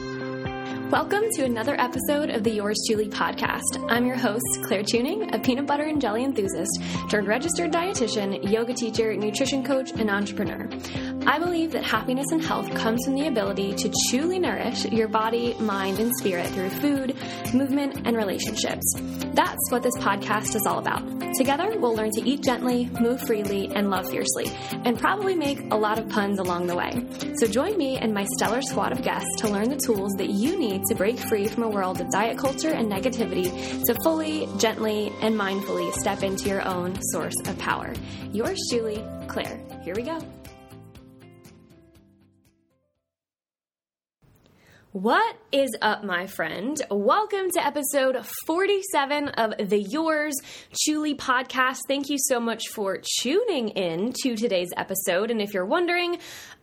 Thank you. Welcome to another episode of the Yours Chewly podcast. I'm your host, Claire Chewning, a peanut butter and jelly enthusiast, turned registered dietitian, yoga teacher, nutrition coach, and entrepreneur. I believe that happiness and health comes from the ability to truly nourish your body, mind, and spirit through food, movement, and relationships. That's what this podcast is all about. Together, we'll learn to eat gently, move freely, and love fiercely, and probably make a lot of puns along the way. So join me and my stellar squad of guests to learn the tools that you need to break free from a world of diet culture and negativity to fully, gently, and mindfully step into your own source of power. Yours Chewly Claire. Here we go. What is up, my friend? Welcome to episode 47 of the Yours Chewly podcast. Thank you so much for tuning in to today's episode. And if you're wondering,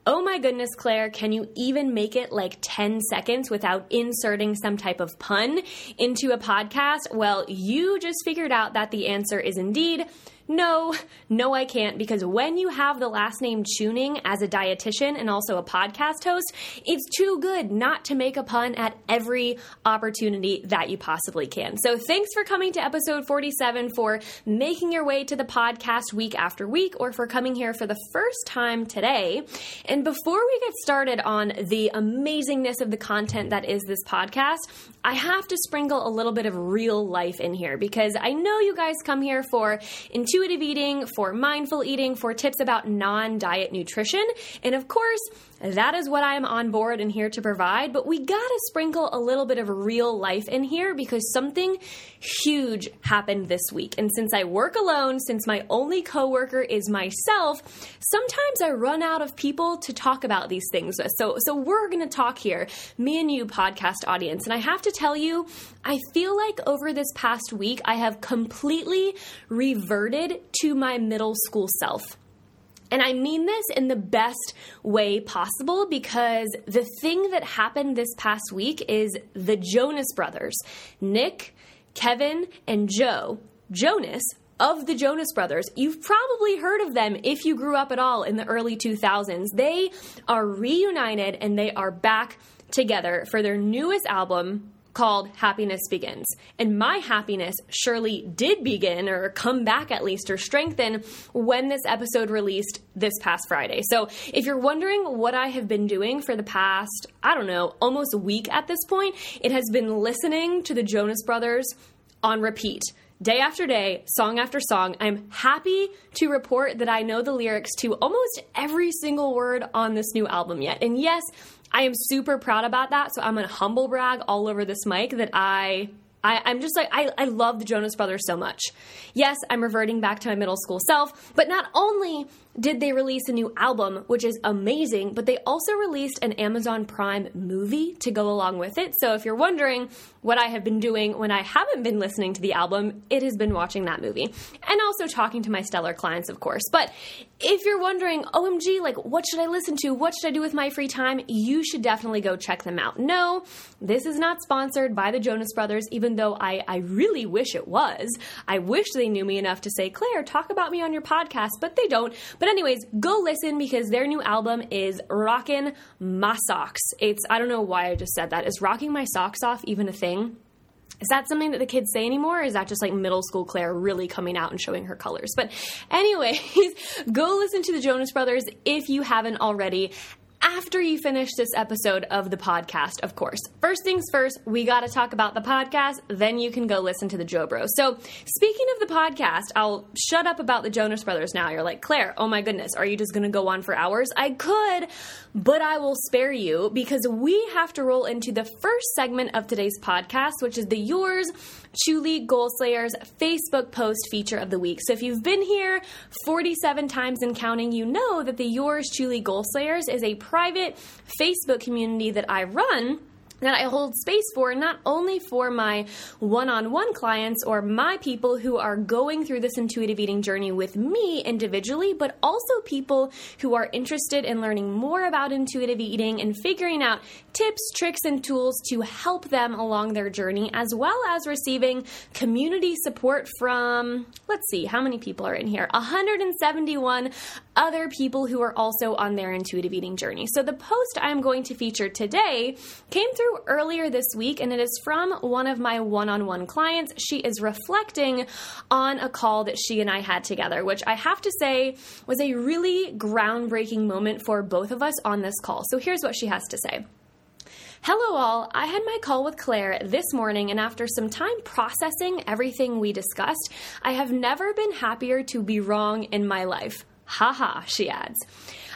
oh my goodness, Claire, can you even make it like 10 seconds without inserting some type of pun into a podcast? Well, you just figured out that the answer is indeed no, no, I can't because when you have the last name Chewning as a dietitian and also a podcast host, it's too good not to make a pun at every opportunity that you possibly can. So thanks for coming to episode 47 for making your way to the podcast week after week or for coming here for the first time today. And before we get started on the amazingness of the content that is this podcast, I have to sprinkle a little bit of real life in here because I know you guys come here for intuitive intuitive eating, for mindful eating, for tips about non diet nutrition. And of course, that is what I'm on board and here to provide, but we gotta sprinkle a little bit of real life in here because something huge happened this week. And since I work alone, since my only coworker is myself, sometimes I run out of people to talk about these things. So so we're gonna talk here, me and you podcast audience. And I have to tell you, I feel like over this past week I have completely reverted to my middle school self. And I mean this in the best way possible because the thing that happened this past week is the Jonas brothers, Nick, Kevin, and Joe Jonas of the Jonas Brothers. You've probably heard of them if you grew up at all in the early 2000s. They are reunited and they are back together for their newest album, called Happiness Begins. And my happiness surely did begin, or come back at least, or strengthen when this episode released this past Friday. So if you're wondering what I have been doing for the past, I don't know, almost a week at this point, it has been listening to the Jonas Brothers on repeat day after day, song after song. I'm happy to report that I know the lyrics to almost every single word on this new album yet. And yes, I am super proud about that. So I'm going to humble brag all over this mic that I I, am just like, I, I love the Jonas Brothers so much. Yes, I'm reverting back to my middle school self, but not only did they release a new album, which is amazing, but they also released an Amazon Prime movie to go along with it. So if you're wondering what I have been doing when I haven't been listening to the album, it has been watching that movie and also talking to my stellar clients, of course. But if you're wondering, OMG, like, what should I listen to? What should I do with my free time? You should definitely go check them out. No, this is not sponsored by the Jonas Brothers, even though I, I really wish it was. I wish they knew me enough to say, Claire, talk about me on your podcast, but they don't. But but anyways, go listen because their new album is Rockin' My Socks. It's I don't know why I just said that. Is rocking my socks off even a thing? Is that something that the kids say anymore? Or is that just like middle school Claire really coming out and showing her colors? But, anyways, go listen to the Jonas Brothers if you haven't already after you finish this episode of the podcast, of course. First things first, we got to talk about the podcast, then you can go listen to the Joe Bros. So, speaking of the podcast, I'll shut up about the Jonas Brothers now. You're like, Claire, oh my goodness, are you just going to go on for hours? I could, but I will spare you because we have to roll into the first segment of today's podcast, which is the Yours Chewly Goalslayer's Facebook post feature of the week. So if you've been here 47 times and counting, you know that the Yours Chewly Goalslayers is a private Facebook community that I run that I hold space for, not only for my one on one clients or my people who are going through this intuitive eating journey with me individually, but also people who are interested in learning more about intuitive eating and figuring out tips, tricks, and tools to help them along their journey, as well as receiving community support from, let's see, how many people are in here? 171 other people who are also on their intuitive eating journey. So the post I'm going to feature today came through earlier this week, and it is from one of my one on one clients. She is reflecting on a call that she and I had together, which I have to say was a really groundbreaking moment for both of us on this call. So here's what she has to say. Hello, all. I had my call with Claire this morning, and after some time processing everything we discussed, I have never been happier to be wrong in my life. Haha, she adds.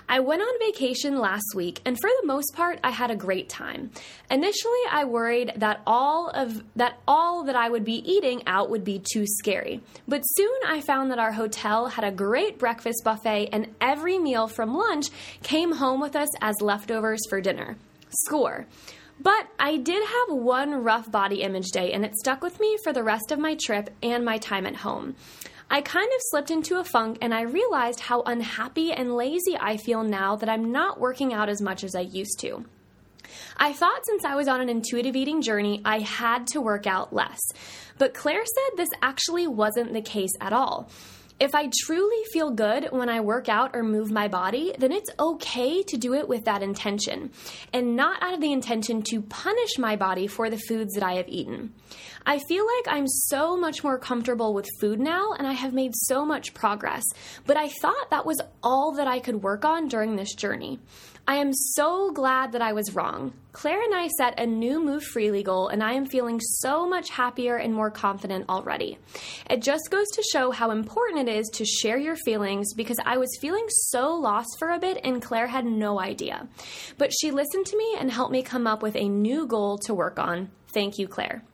I went on vacation last week, and for the most part, I had a great time. Initially, I worried that all of that all that I would be eating out would be too scary. But soon I found that our hotel had a great breakfast buffet, and every meal from lunch came home with us as leftovers for dinner. Score. But I did have one rough body image day, and it stuck with me for the rest of my trip and my time at home. I kind of slipped into a funk and I realized how unhappy and lazy I feel now that I'm not working out as much as I used to. I thought since I was on an intuitive eating journey, I had to work out less. But Claire said this actually wasn't the case at all. If I truly feel good when I work out or move my body, then it's okay to do it with that intention and not out of the intention to punish my body for the foods that I have eaten. I feel like I'm so much more comfortable with food now and I have made so much progress, but I thought that was all that I could work on during this journey. I am so glad that I was wrong. Claire and I set a new Move Freely goal, and I am feeling so much happier and more confident already. It just goes to show how important it is to share your feelings because I was feeling so lost for a bit, and Claire had no idea. But she listened to me and helped me come up with a new goal to work on. Thank you, Claire.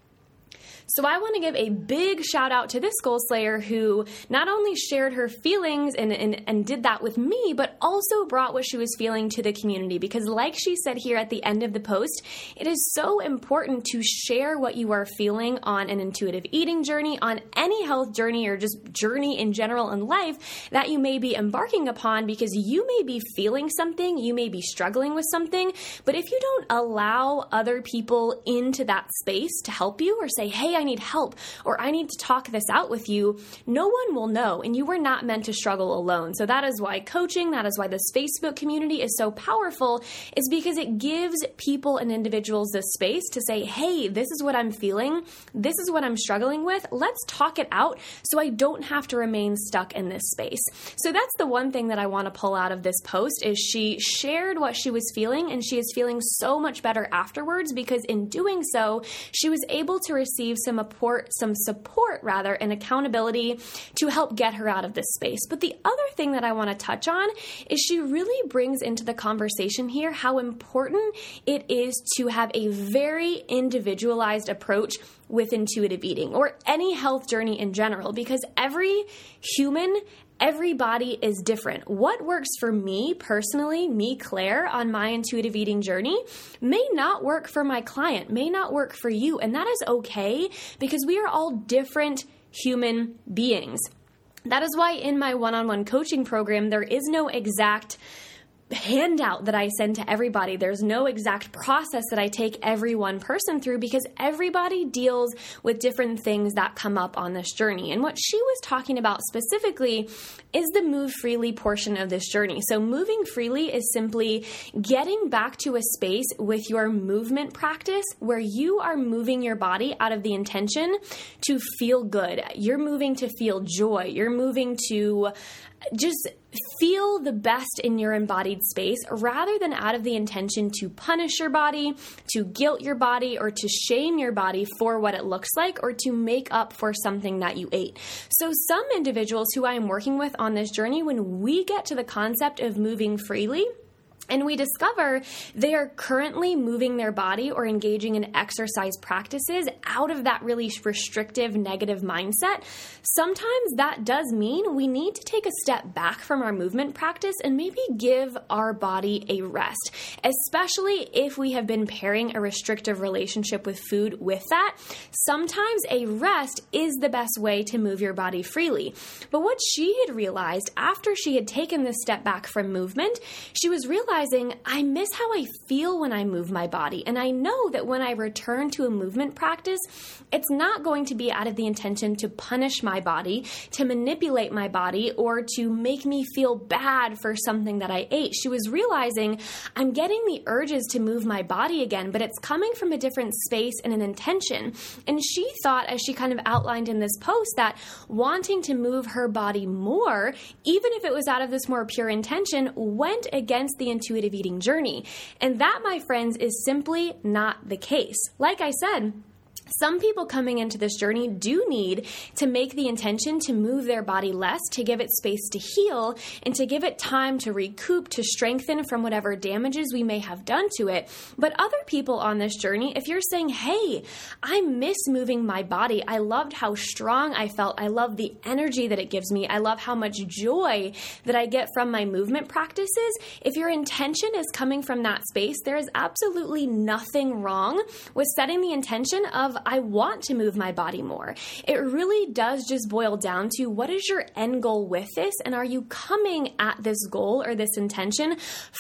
So I want to give a big shout out to this goal slayer who not only shared her feelings and, and, and did that with me, but also brought what she was feeling to the community. Because, like she said here at the end of the post, it is so important to share what you are feeling on an intuitive eating journey, on any health journey, or just journey in general in life that you may be embarking upon because you may be feeling something, you may be struggling with something, but if you don't allow other people into that space to help you or say, hey, I need help or I need to talk this out with you, no one will know. And you were not meant to struggle alone. So that is why coaching, that is why this Facebook community is so powerful, is because it gives people and individuals this space to say, hey, this is what I'm feeling. This is what I'm struggling with. Let's talk it out so I don't have to remain stuck in this space. So that's the one thing that I want to pull out of this post is she shared what she was feeling and she is feeling so much better afterwards because in doing so, she was able to receive some support, some support rather, and accountability to help get her out of this space. But the other thing that I want to touch on is she really brings into the conversation here how important it is to have a very individualized approach with intuitive eating or any health journey in general because every human everybody is different. What works for me personally, me, Claire, on my intuitive eating journey, may not work for my client, may not work for you. And that is okay because we are all different human beings. That is why in my one on one coaching program, there is no exact handout that I send to everybody. There's no exact process that I take every one person through because everybody deals with different things that come up on this journey. And what she was talking about specifically is the move freely portion of this journey. So, moving freely is simply getting back to a space with your movement practice where you are moving your body out of the intention to feel good. You're moving to feel joy. You're moving to just feel the best in your embodied space rather than out of the intention to punish your body, to guilt your body, or to shame your body for what it looks like, or to make up for something that you ate. So, some individuals who I am working with on this journey, when we get to the concept of moving freely, and we discover they are currently moving their body or engaging in exercise practices out of that really restrictive negative mindset. Sometimes that does mean we need to take a step back from our movement practice and maybe give our body a rest, especially if we have been pairing a restrictive relationship with food with that. Sometimes a rest is the best way to move your body freely. But what she had realized after she had taken this step back from movement, she was realizing realizing I miss how I feel when I move my body. And I know that when I return to a movement practice, it's not going to be out of the intention to punish my body, to manipulate my body, or to make me feel bad for something that I ate. She was realizing I'm getting the urges to move my body again, but it's coming from a different space and an intention. And she thought, as she kind of outlined in this post, that wanting to move her body more, even if it was out of this more pure intention, went against the intuitive eating journey. And that, my friends, is simply not the case. Like I said, some people coming into this journey do need to make the intention to move their body less, to give it space to heal, and to give it time to recoup, to strengthen from whatever damages we may have done to it. But other people on this journey, if you're saying, hey, I miss moving my body, I loved how strong I felt, I love the energy that it gives me, I love how much joy that I get from my movement practices, if your intention is coming from that space, there is absolutely nothing wrong with setting the intention I want to move my body more. It really does just boil down to what is your end goal with this? And are you coming at this goal or this intention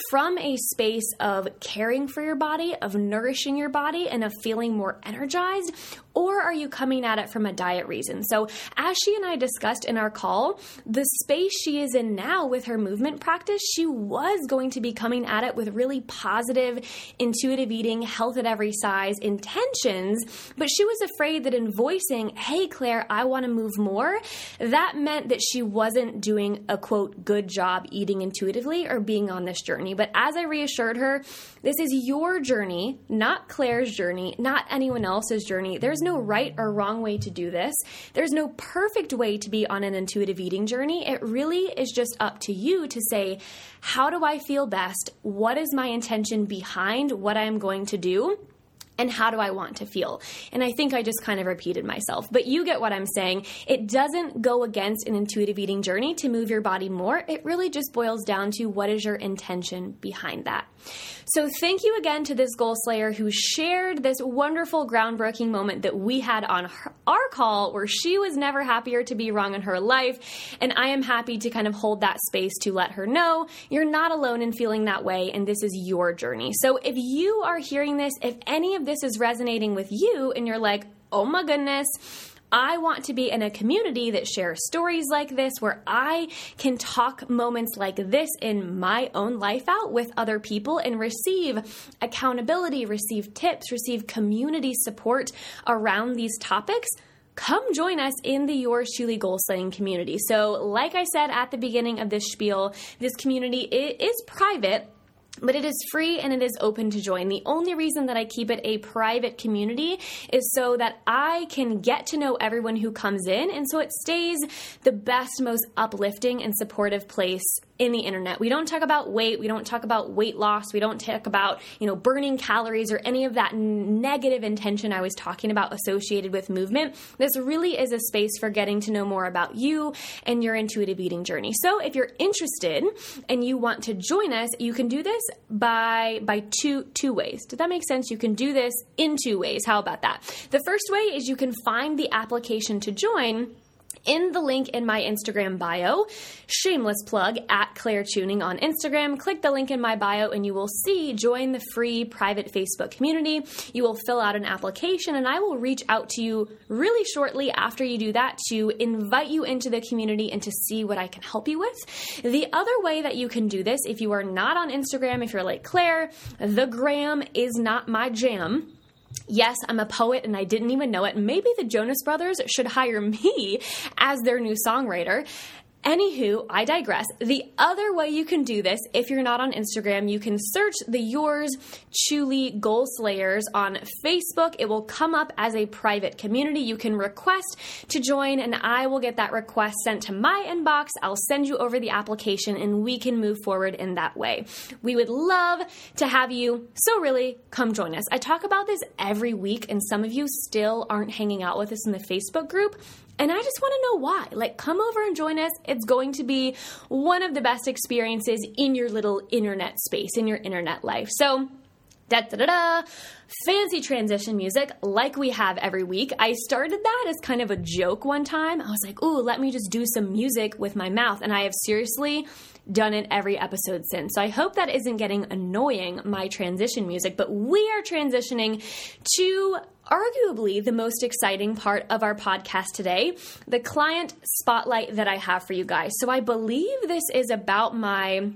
from a space of caring for your body, of nourishing your body, and of feeling more energized? Or are you coming at it from a diet reason? So, as she and I discussed in our call, the space she is in now with her movement practice, she was going to be coming at it with really positive, intuitive eating, health at every size intentions, but she was afraid that in voicing, hey, Claire, I want to move more, that meant that she wasn't doing a quote, good job eating intuitively or being on this journey. But as I reassured her, this is your journey, not Claire's journey, not anyone else's journey. There's no right or wrong way to do this. There's no perfect way to be on an intuitive eating journey. It really is just up to you to say, how do I feel best? What is my intention behind what I'm going to do? And how do I want to feel? And I think I just kind of repeated myself, but you get what I'm saying. It doesn't go against an intuitive eating journey to move your body more. It really just boils down to what is your intention behind that. So, thank you again to this goal slayer who shared this wonderful, groundbreaking moment that we had on her, our call where she was never happier to be wrong in her life. And I am happy to kind of hold that space to let her know you're not alone in feeling that way, and this is your journey. So, if you are hearing this, if any of this is resonating with you and you're like, oh my goodness, I want to be in a community that shares stories like this, where I can talk moments like this in my own life out with other people and receive accountability, receive tips, receive community support around these topics come join us in the Yours Chewly Goal Setting community. So, like I said at the beginning of this spiel, this community is private but it is free and it is open to join. The only reason that I keep it a private community is so that I can get to know everyone who comes in, and so it stays the best, most uplifting and supportive place in the internet. We don't talk about weight, we don't talk about weight loss, we don't talk about, you know, burning calories or any of that negative intention I was talking about associated with movement. This really is a space for getting to know more about you and your intuitive eating journey. So, if you're interested and you want to join us, you can do this by by two two ways. Did that make sense? You can do this in two ways. How about that? The first way is you can find the application to join in the link in my Instagram bio. Shameless plug at Claire Chewning on Instagram. Click the link in my bio and you will see join the free private Facebook community. You will fill out an application and I will reach out to you really shortly after you do that to invite you into the community and to see what I can help you with. The other way that you can do this, if you are not on Instagram, if you're like Claire, the gram is not my jam Yes, I'm a poet and I didn't even know it. Maybe the Jonas Brothers should hire me as their new songwriter. Anywho, I digress. The other way you can do this, if you're not on Instagram, you can search the Yours Chewly Goal Slayers on Facebook. It will come up as a private community. You can request to join, and I will get that request sent to my inbox. I'll send you over the application, and we can move forward in that way. We would love to have you. So, really, come join us. I talk about this every week, and some of you still aren't hanging out with us in the Facebook group. And I just want to know why. Like, come over and join us. It's going to be one of the best experiences in your little internet space, in your internet life. So, da da da da fancy transition music like we have every week. I started that as kind of a joke one time. I was like, "Ooh, let me just do some music with my mouth." And I have seriously done it every episode since. So I hope that isn't getting annoying my transition music, but we are transitioning to arguably the most exciting part of our podcast today the client spotlight that I have for you guys. So I believe this is about my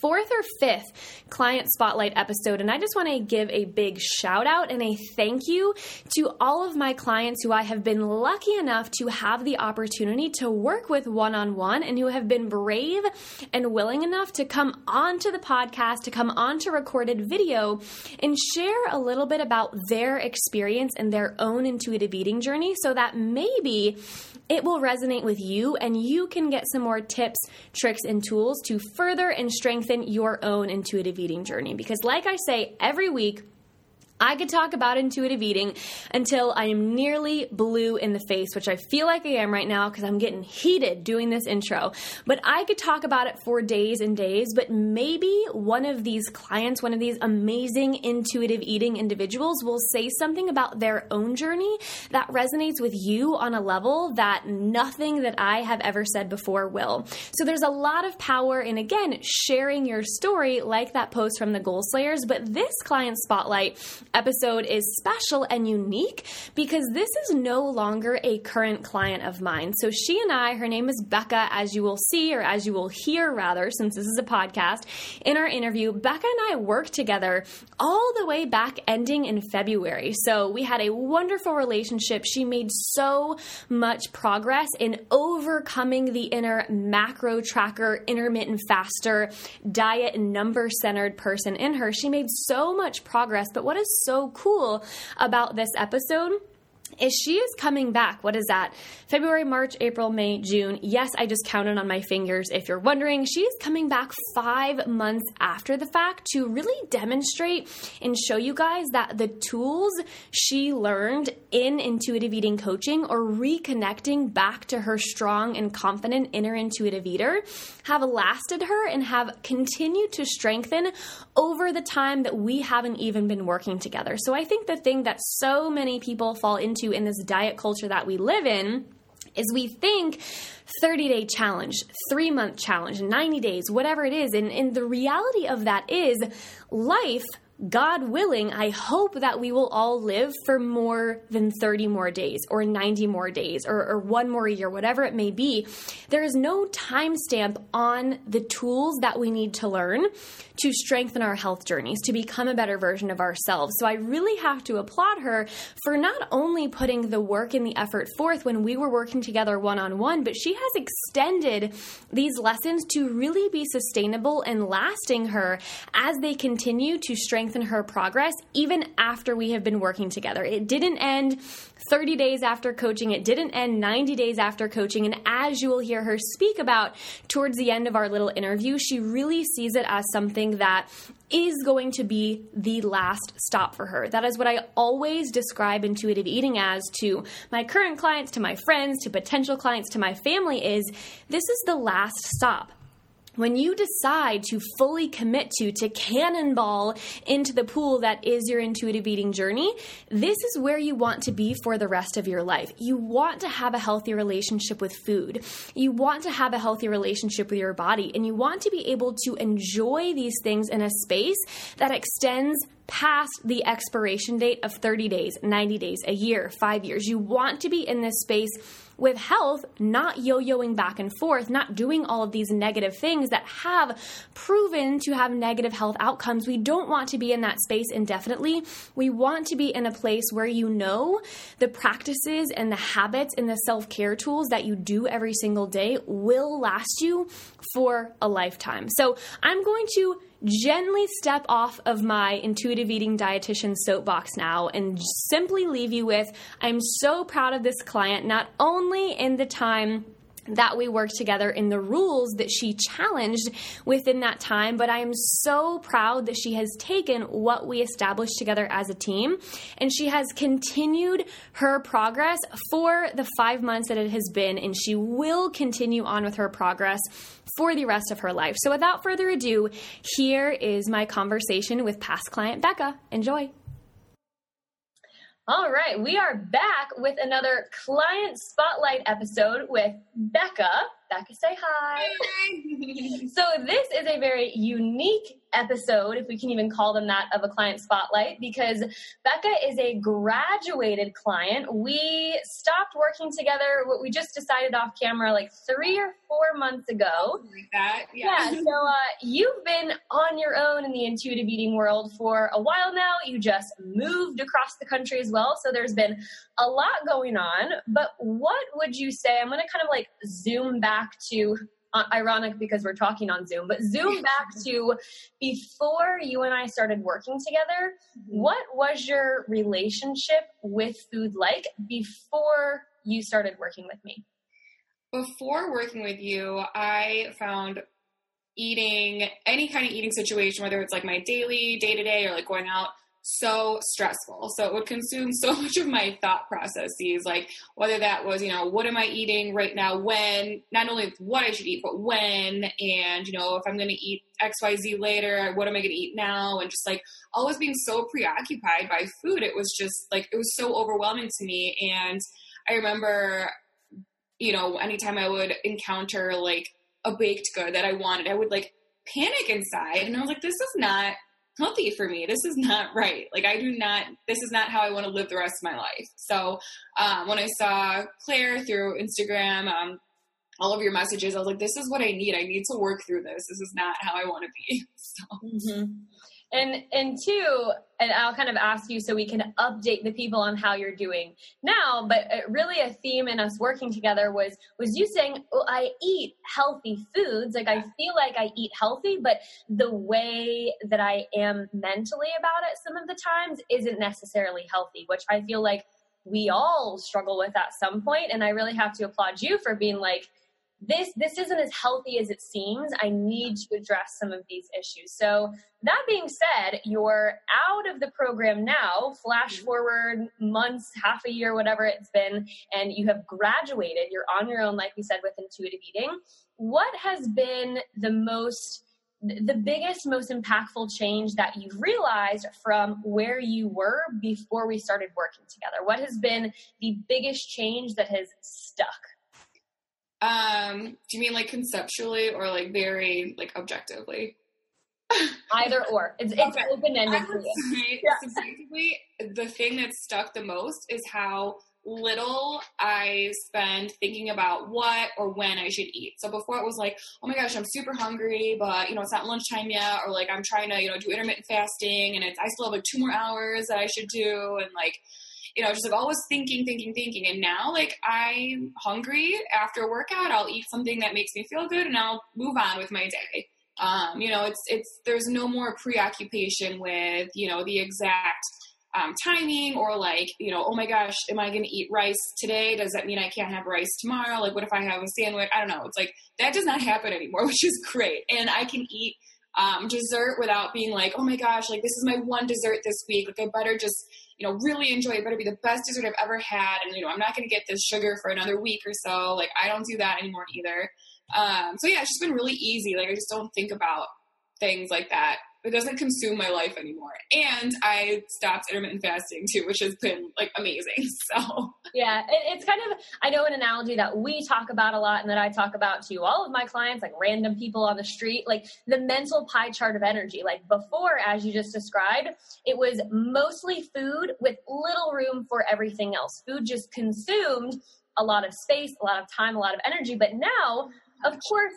fourth or fifth client spotlight episode. And I just want to give a big shout out and a thank you to all of my clients who I have been lucky enough to have the opportunity to work with one on one and who have been brave and willing enough to come onto the podcast, to come onto recorded video and share a little bit about their experience and their own intuitive eating journey so that maybe it will resonate with you and you can get some more tips, tricks, and tools to further and strengthen your own intuitive eating journey. Because, like I say every week, I could talk about intuitive eating until I am nearly blue in the face, which I feel like I am right now because I'm getting heated doing this intro. But I could talk about it for days and days, but maybe one of these clients, one of these amazing intuitive eating individuals will say something about their own journey that resonates with you on a level that nothing that I have ever said before will. So there's a lot of power in, again, sharing your story like that post from the Goal Slayers, but this client spotlight episode is special and unique because this is no longer a current client of mine. So she and I, her name is Becca, as you will see, or as you will hear rather, since this is a podcast, in our interview, Becca and I worked together all the way back ending in February. So we had a wonderful relationship. She made so much progress in overcoming the inner macro tracker, intermittent faster, diet number centered person in her. She made so much progress. But what is so cool about this episode is she is coming back. What is that? February, March, April, May, June. Yes, I just counted on my fingers. If you're wondering, she is coming back five months after the fact to really demonstrate and show you guys that the tools she learned in intuitive eating coaching or reconnecting back to her strong and confident inner intuitive eater have lasted her and have continued to strengthen over the time that we haven't even been working together. So I think the thing that so many people fall into in this diet culture that we live in is we think 30 day challenge, three month challenge, 90 days, whatever it is. And, and the reality of that is life God willing, I hope that we will all live for more than 30 more days or 90 more days or, or one more year, whatever it may be. There is no timestamp on the tools that we need to learn to strengthen our health journeys, to become a better version of ourselves. So I really have to applaud her for not only putting the work and the effort forth when we were working together one on one, but she has extended these lessons to really be sustainable and lasting her as they continue to strengthen strengthen her progress even after we have been working together. It didn't end 30 days after coaching, it didn't end 90 days after coaching. And as you will hear her speak about towards the end of our little interview, she really sees it as something that is going to be the last stop for her. That is what I always describe intuitive eating as to my current clients, to my friends, to potential clients, to my family is this is the last stop when you decide to fully commit to to cannonball into the pool that is your intuitive eating journey this is where you want to be for the rest of your life. You want to have a healthy relationship with food. You want to have a healthy relationship with your body. And you want to be able to enjoy these things in a space that extends past the expiration date of 30 days, 90 days, a year, five years. You want to be in this space with health, not yo yoing back and forth, not doing all of these negative things that have proven to have negative health outcomes. We don't want to be in that space indefinitely. We want to be in a place where you know the practices and the habits and the self care tools that you do every single day will last you for a lifetime. So I'm going to gently step off of my intuitive eating dietitian soapbox now and simply leave you with I'm so proud of this client, not only in the time that we worked together in the rules that she challenged within that time. But I am so proud that she has taken what we established together as a team and she has continued her progress for the five months that it has been, and she will continue on with her progress for the rest of her life. So without further ado, here is my conversation with past client Becca. Enjoy. All right, we are back with another client spotlight episode with Becca. Becca, say hi. so, this is a very unique episode, if we can even call them that, of a client spotlight because Becca is a graduated client. We stopped working together, what we just decided off camera like three or four months ago. Like that, yeah. yeah so, uh, you've been on your own in the intuitive eating world for a while now. You just moved across the country as well. So, there's been a lot going on. But what would you say? I'm going to kind of like zoom back back to uh, ironic because we're talking on Zoom, but zoom back to before you and I started working together. Mm-hmm. What was your relationship with food like before you started working with me? Before working with you, I found eating any kind of eating situation, whether it's like my daily, day to day, or like going out, so stressful. So it would consume so much of my thought processes, like whether that was, you know, what am I eating right now, when, not only what I should eat, but when, and, you know, if I'm going to eat XYZ later, what am I going to eat now? And just like always being so preoccupied by food. It was just like, it was so overwhelming to me. And I remember, you know, anytime I would encounter like a baked good that I wanted, I would like panic inside. And I was like, this is not healthy for me. This is not right. Like I do not. This is not how I want to live the rest of my life. So um, when I saw Claire through Instagram, um, all of your messages, I was like, this is what I need. I need to work through this. This is not how I want to be. So. Mm-hmm. And and two, and I'll kind of ask you so we can update the people on how you're doing now. But uh, really, a theme in us working together was was you saying, "Well, I eat healthy foods. Like I feel like I eat healthy, but the way that I am mentally about it, some of the times, isn't necessarily healthy." Which I feel like we all struggle with at some point, and I really have to applaud you for being like this this isn't as healthy as it seems. I need to address some of these issues. So that being said you're out of the program now. Flash mm-hmm. forward months half a year whatever it's been and you have graduated. You're on your own like we said with intuitive eating. What has been the most the biggest most impactful change that you've realized from where you were before we started working together? What has been the biggest change that has stuck um, do you mean like conceptually or like very like objectively? Either or. It's, it's okay. open ended for you. Yeah. The thing that stuck the most is how little I spend thinking about what or when I should eat. So before it was like, oh my gosh, I'm super hungry, but you know, it's not lunchtime yet, or like I'm trying to, you know, do intermittent fasting and it's I still have like two more hours that I should do and like you know, just like always thinking, thinking, thinking. And now, like, I'm hungry after a workout, I'll eat something that makes me feel good and I'll move on with my day. Um, you know, it's, it's, there's no more preoccupation with, you know, the exact um, timing or like, you know, oh my gosh, am I going to eat rice today? Does that mean I can't have rice tomorrow? Like, what if I have a sandwich? I don't know. It's like that does not happen anymore, which is great. And I can eat um, dessert without being like, oh my gosh, like this is my one dessert this week. Like I better just, you know, really enjoy it. Better be the best dessert I've ever had. And, you know, I'm not going to get this sugar for another week or so. Like I don't do that anymore either. Um, so yeah, it's just been really easy. Like I just don't think about things like that it doesn't consume my life anymore. And I stopped intermittent fasting too, which has been like amazing. Yeah, it, it's kind of I know an analogy that we talk about a lot and that I talk about to all of my clients, like random people on the street, like the mental pie chart of energy. Like before, as you just described, it was mostly food with little room for everything else. Food just consumed a lot of space, a lot of time, a lot of energy. But now, of course,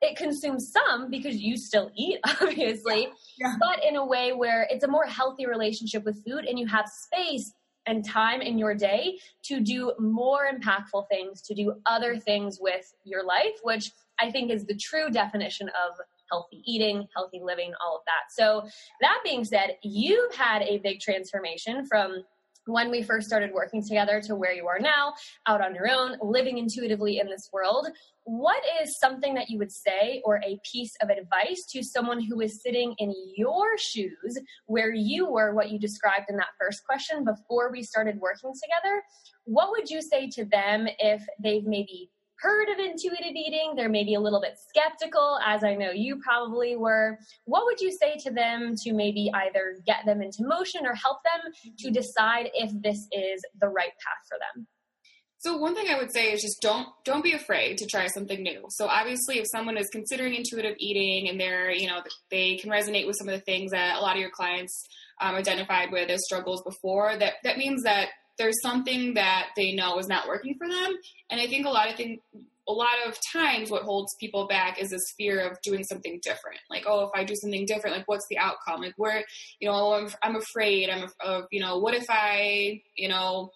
it consumes some because you still eat, obviously, yeah. Yeah. but in a way where it's a more healthy relationship with food and you have space and time in your day to do more impactful things, to do other things with your life, which I think is the true definition of healthy eating, healthy living, all of that. So, that being said, you've had a big transformation from when we first started working together to where you are now, out on your own, living intuitively in this world. What is something that you would say or a piece of advice to someone who is sitting in your shoes where you were, what you described in that first question before we started working together? What would you say to them if they've maybe heard of intuitive eating, they're maybe a little bit skeptical, as I know you probably were. What would you say to them to maybe either get them into motion or help them to decide if this is the right path for them? So one thing I would say is just don't don't be afraid to try something new. So obviously, if someone is considering intuitive eating and they're you know they can resonate with some of the things that a lot of your clients um, identified with as struggles before, that that means that there's something that they know is not working for them. And I think a lot of things, a lot of times what holds people back is this fear of doing something different. Like, oh, if I do something different, like what's the outcome? Like where, you know, I'm, I'm afraid I'm of, you know, what if I, you know,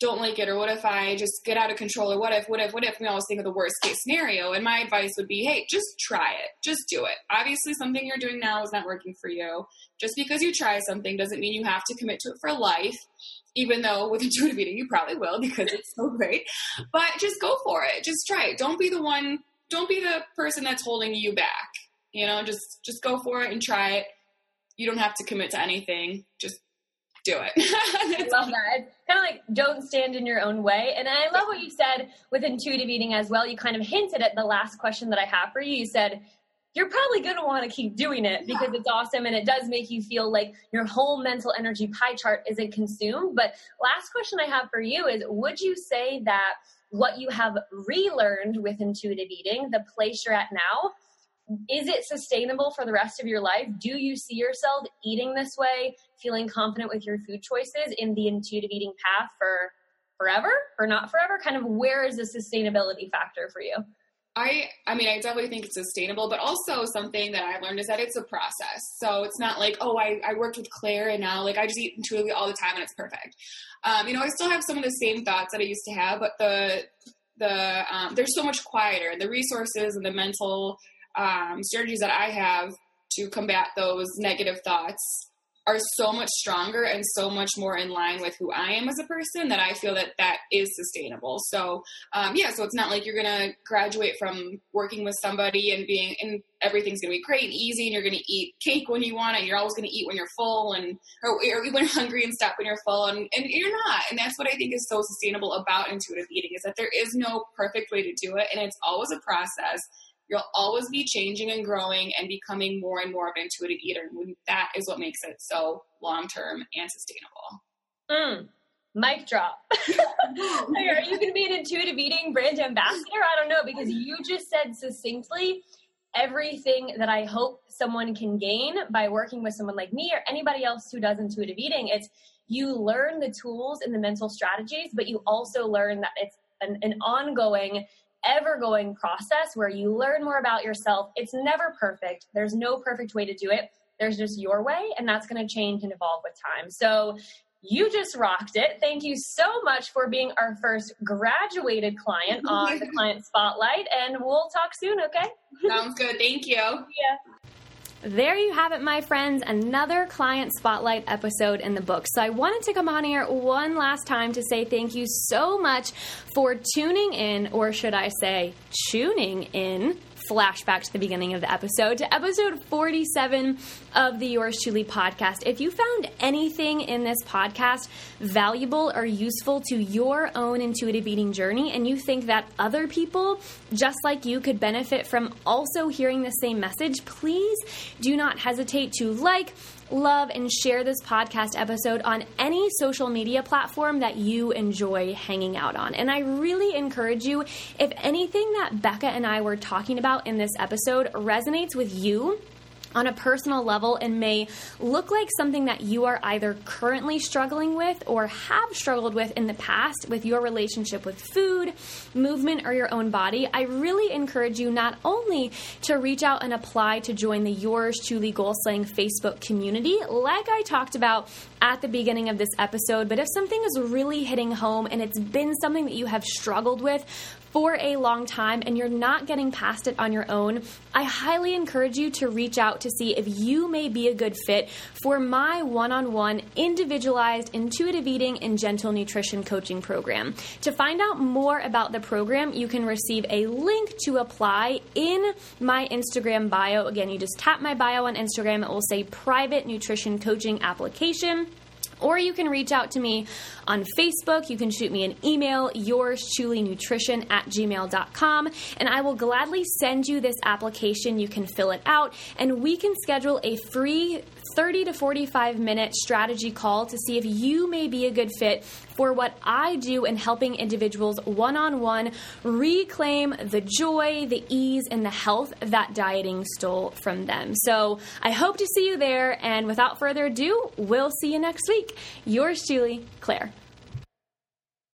don't like it or what if I just get out of control or what if, what if, what if we always think of the worst case scenario. And my advice would be, hey, just try it. Just do it. Obviously something you're doing now is not working for you. Just because you try something doesn't mean you have to commit to it for life even though with intuitive eating you probably will because it's so great. But just go for it. Just try it. Don't be the one. Don't be the person that's holding you back. You know, just just go for it and try it. You don't have to commit to anything. Just do it. I love that. Kind of like don't stand in your own way. And I love what you said with intuitive eating as well. You kind of hinted at the last question that I have for you. You said you're probably going to want to keep doing it because yeah. it's awesome and it does make you feel like your whole mental energy pie chart isn't consumed. But last question I have for you is would you say that what you have relearned with intuitive eating, the place you're at now, is it sustainable for the rest of your life? Do you see yourself eating this way, feeling confident with your food choices in the intuitive eating path for forever or not forever? Kind of where is the sustainability factor for you? I I mean I definitely think it's sustainable, but also something that I've learned is that it's a process. So it's not like, oh, I, I worked with Claire and now like I just eat intuitively all the time and it's perfect. Um, you know, I still have some of the same thoughts that I used to have, but the the um, they're so much quieter. The resources and the mental um, strategies that I have to combat those negative thoughts are so much stronger and so much more in line with who I am as a person that I feel that that is sustainable. So, um, yeah, so it's not like you're going to graduate from working with somebody and being, and everything's going to be great and easy and you're going to eat cake when you want it. You're always going to eat when you're full and, or, or hungry and stop when you're full. And, and you're not. And that's what I think is so sustainable about intuitive eating is that there is no perfect way to do it. And it's always a process you'll always be changing and growing and becoming more and more of an intuitive eater. And that is what makes it so long term and sustainable. Mm. Mic drop. Are you going to be an intuitive eating brand ambassador? I don't know because you just said succinctly everything that I hope someone can gain by working with someone like me or anybody else who does intuitive eating. It's you learn the tools and the mental strategies, but you also learn that it's an, an ongoing ever going process where you learn more about yourself. It's never perfect. There's no perfect way to do it. There's just your way, and that's going to change and evolve with time. So, you just rocked it. Thank you so much for being our first graduated client on the client spotlight, and we'll talk soon, okay? Sounds good. Thank you. Yeah. There you have it, my friends, another client spotlight episode in the book. So I wanted to come on here one last time to say thank you so much for tuning in, or should I say, Chewning in flashback to the beginning of the episode, to episode 47 of the Yours Chewly podcast. If you found anything in this podcast valuable or useful to your own intuitive eating journey, and you think that other people just like you could benefit from also hearing the same message, please do not hesitate to like, love, and share this podcast episode on any social media platform that you enjoy hanging out on. And I really encourage you, if anything that Becca and I were talking about in this episode resonates with you, on a personal level and may look like something that you are either currently struggling with or have struggled with in the past with your relationship with food, movement, or your own body, I really encourage you not only to reach out and apply to join the Yours Chewly Goal Slaying Facebook community, like I talked about at the beginning of this episode, but if something is really hitting home and it's been something that you have struggled with for a long time and you're not getting past it on your own, I highly encourage you to reach out to see if you may be a good fit for my one on one individualized intuitive eating and gentle nutrition coaching program. To find out more about the program, you can receive a link to apply in my Instagram bio. Again, you just tap my bio on Instagram, it will say private nutrition coaching application. Or you can reach out to me on Facebook. You can shoot me an email, yours chewly nutrition at gmail.com, and I will gladly send you this application. You can fill it out, and we can schedule a free 30 to 45 minute strategy call to see if you may be a good fit for what I do in helping individuals one on one reclaim the joy, the ease, and the health that dieting stole from them. So I hope to see you there. And without further ado, we'll see you next week. Yours, Chewly, Claire.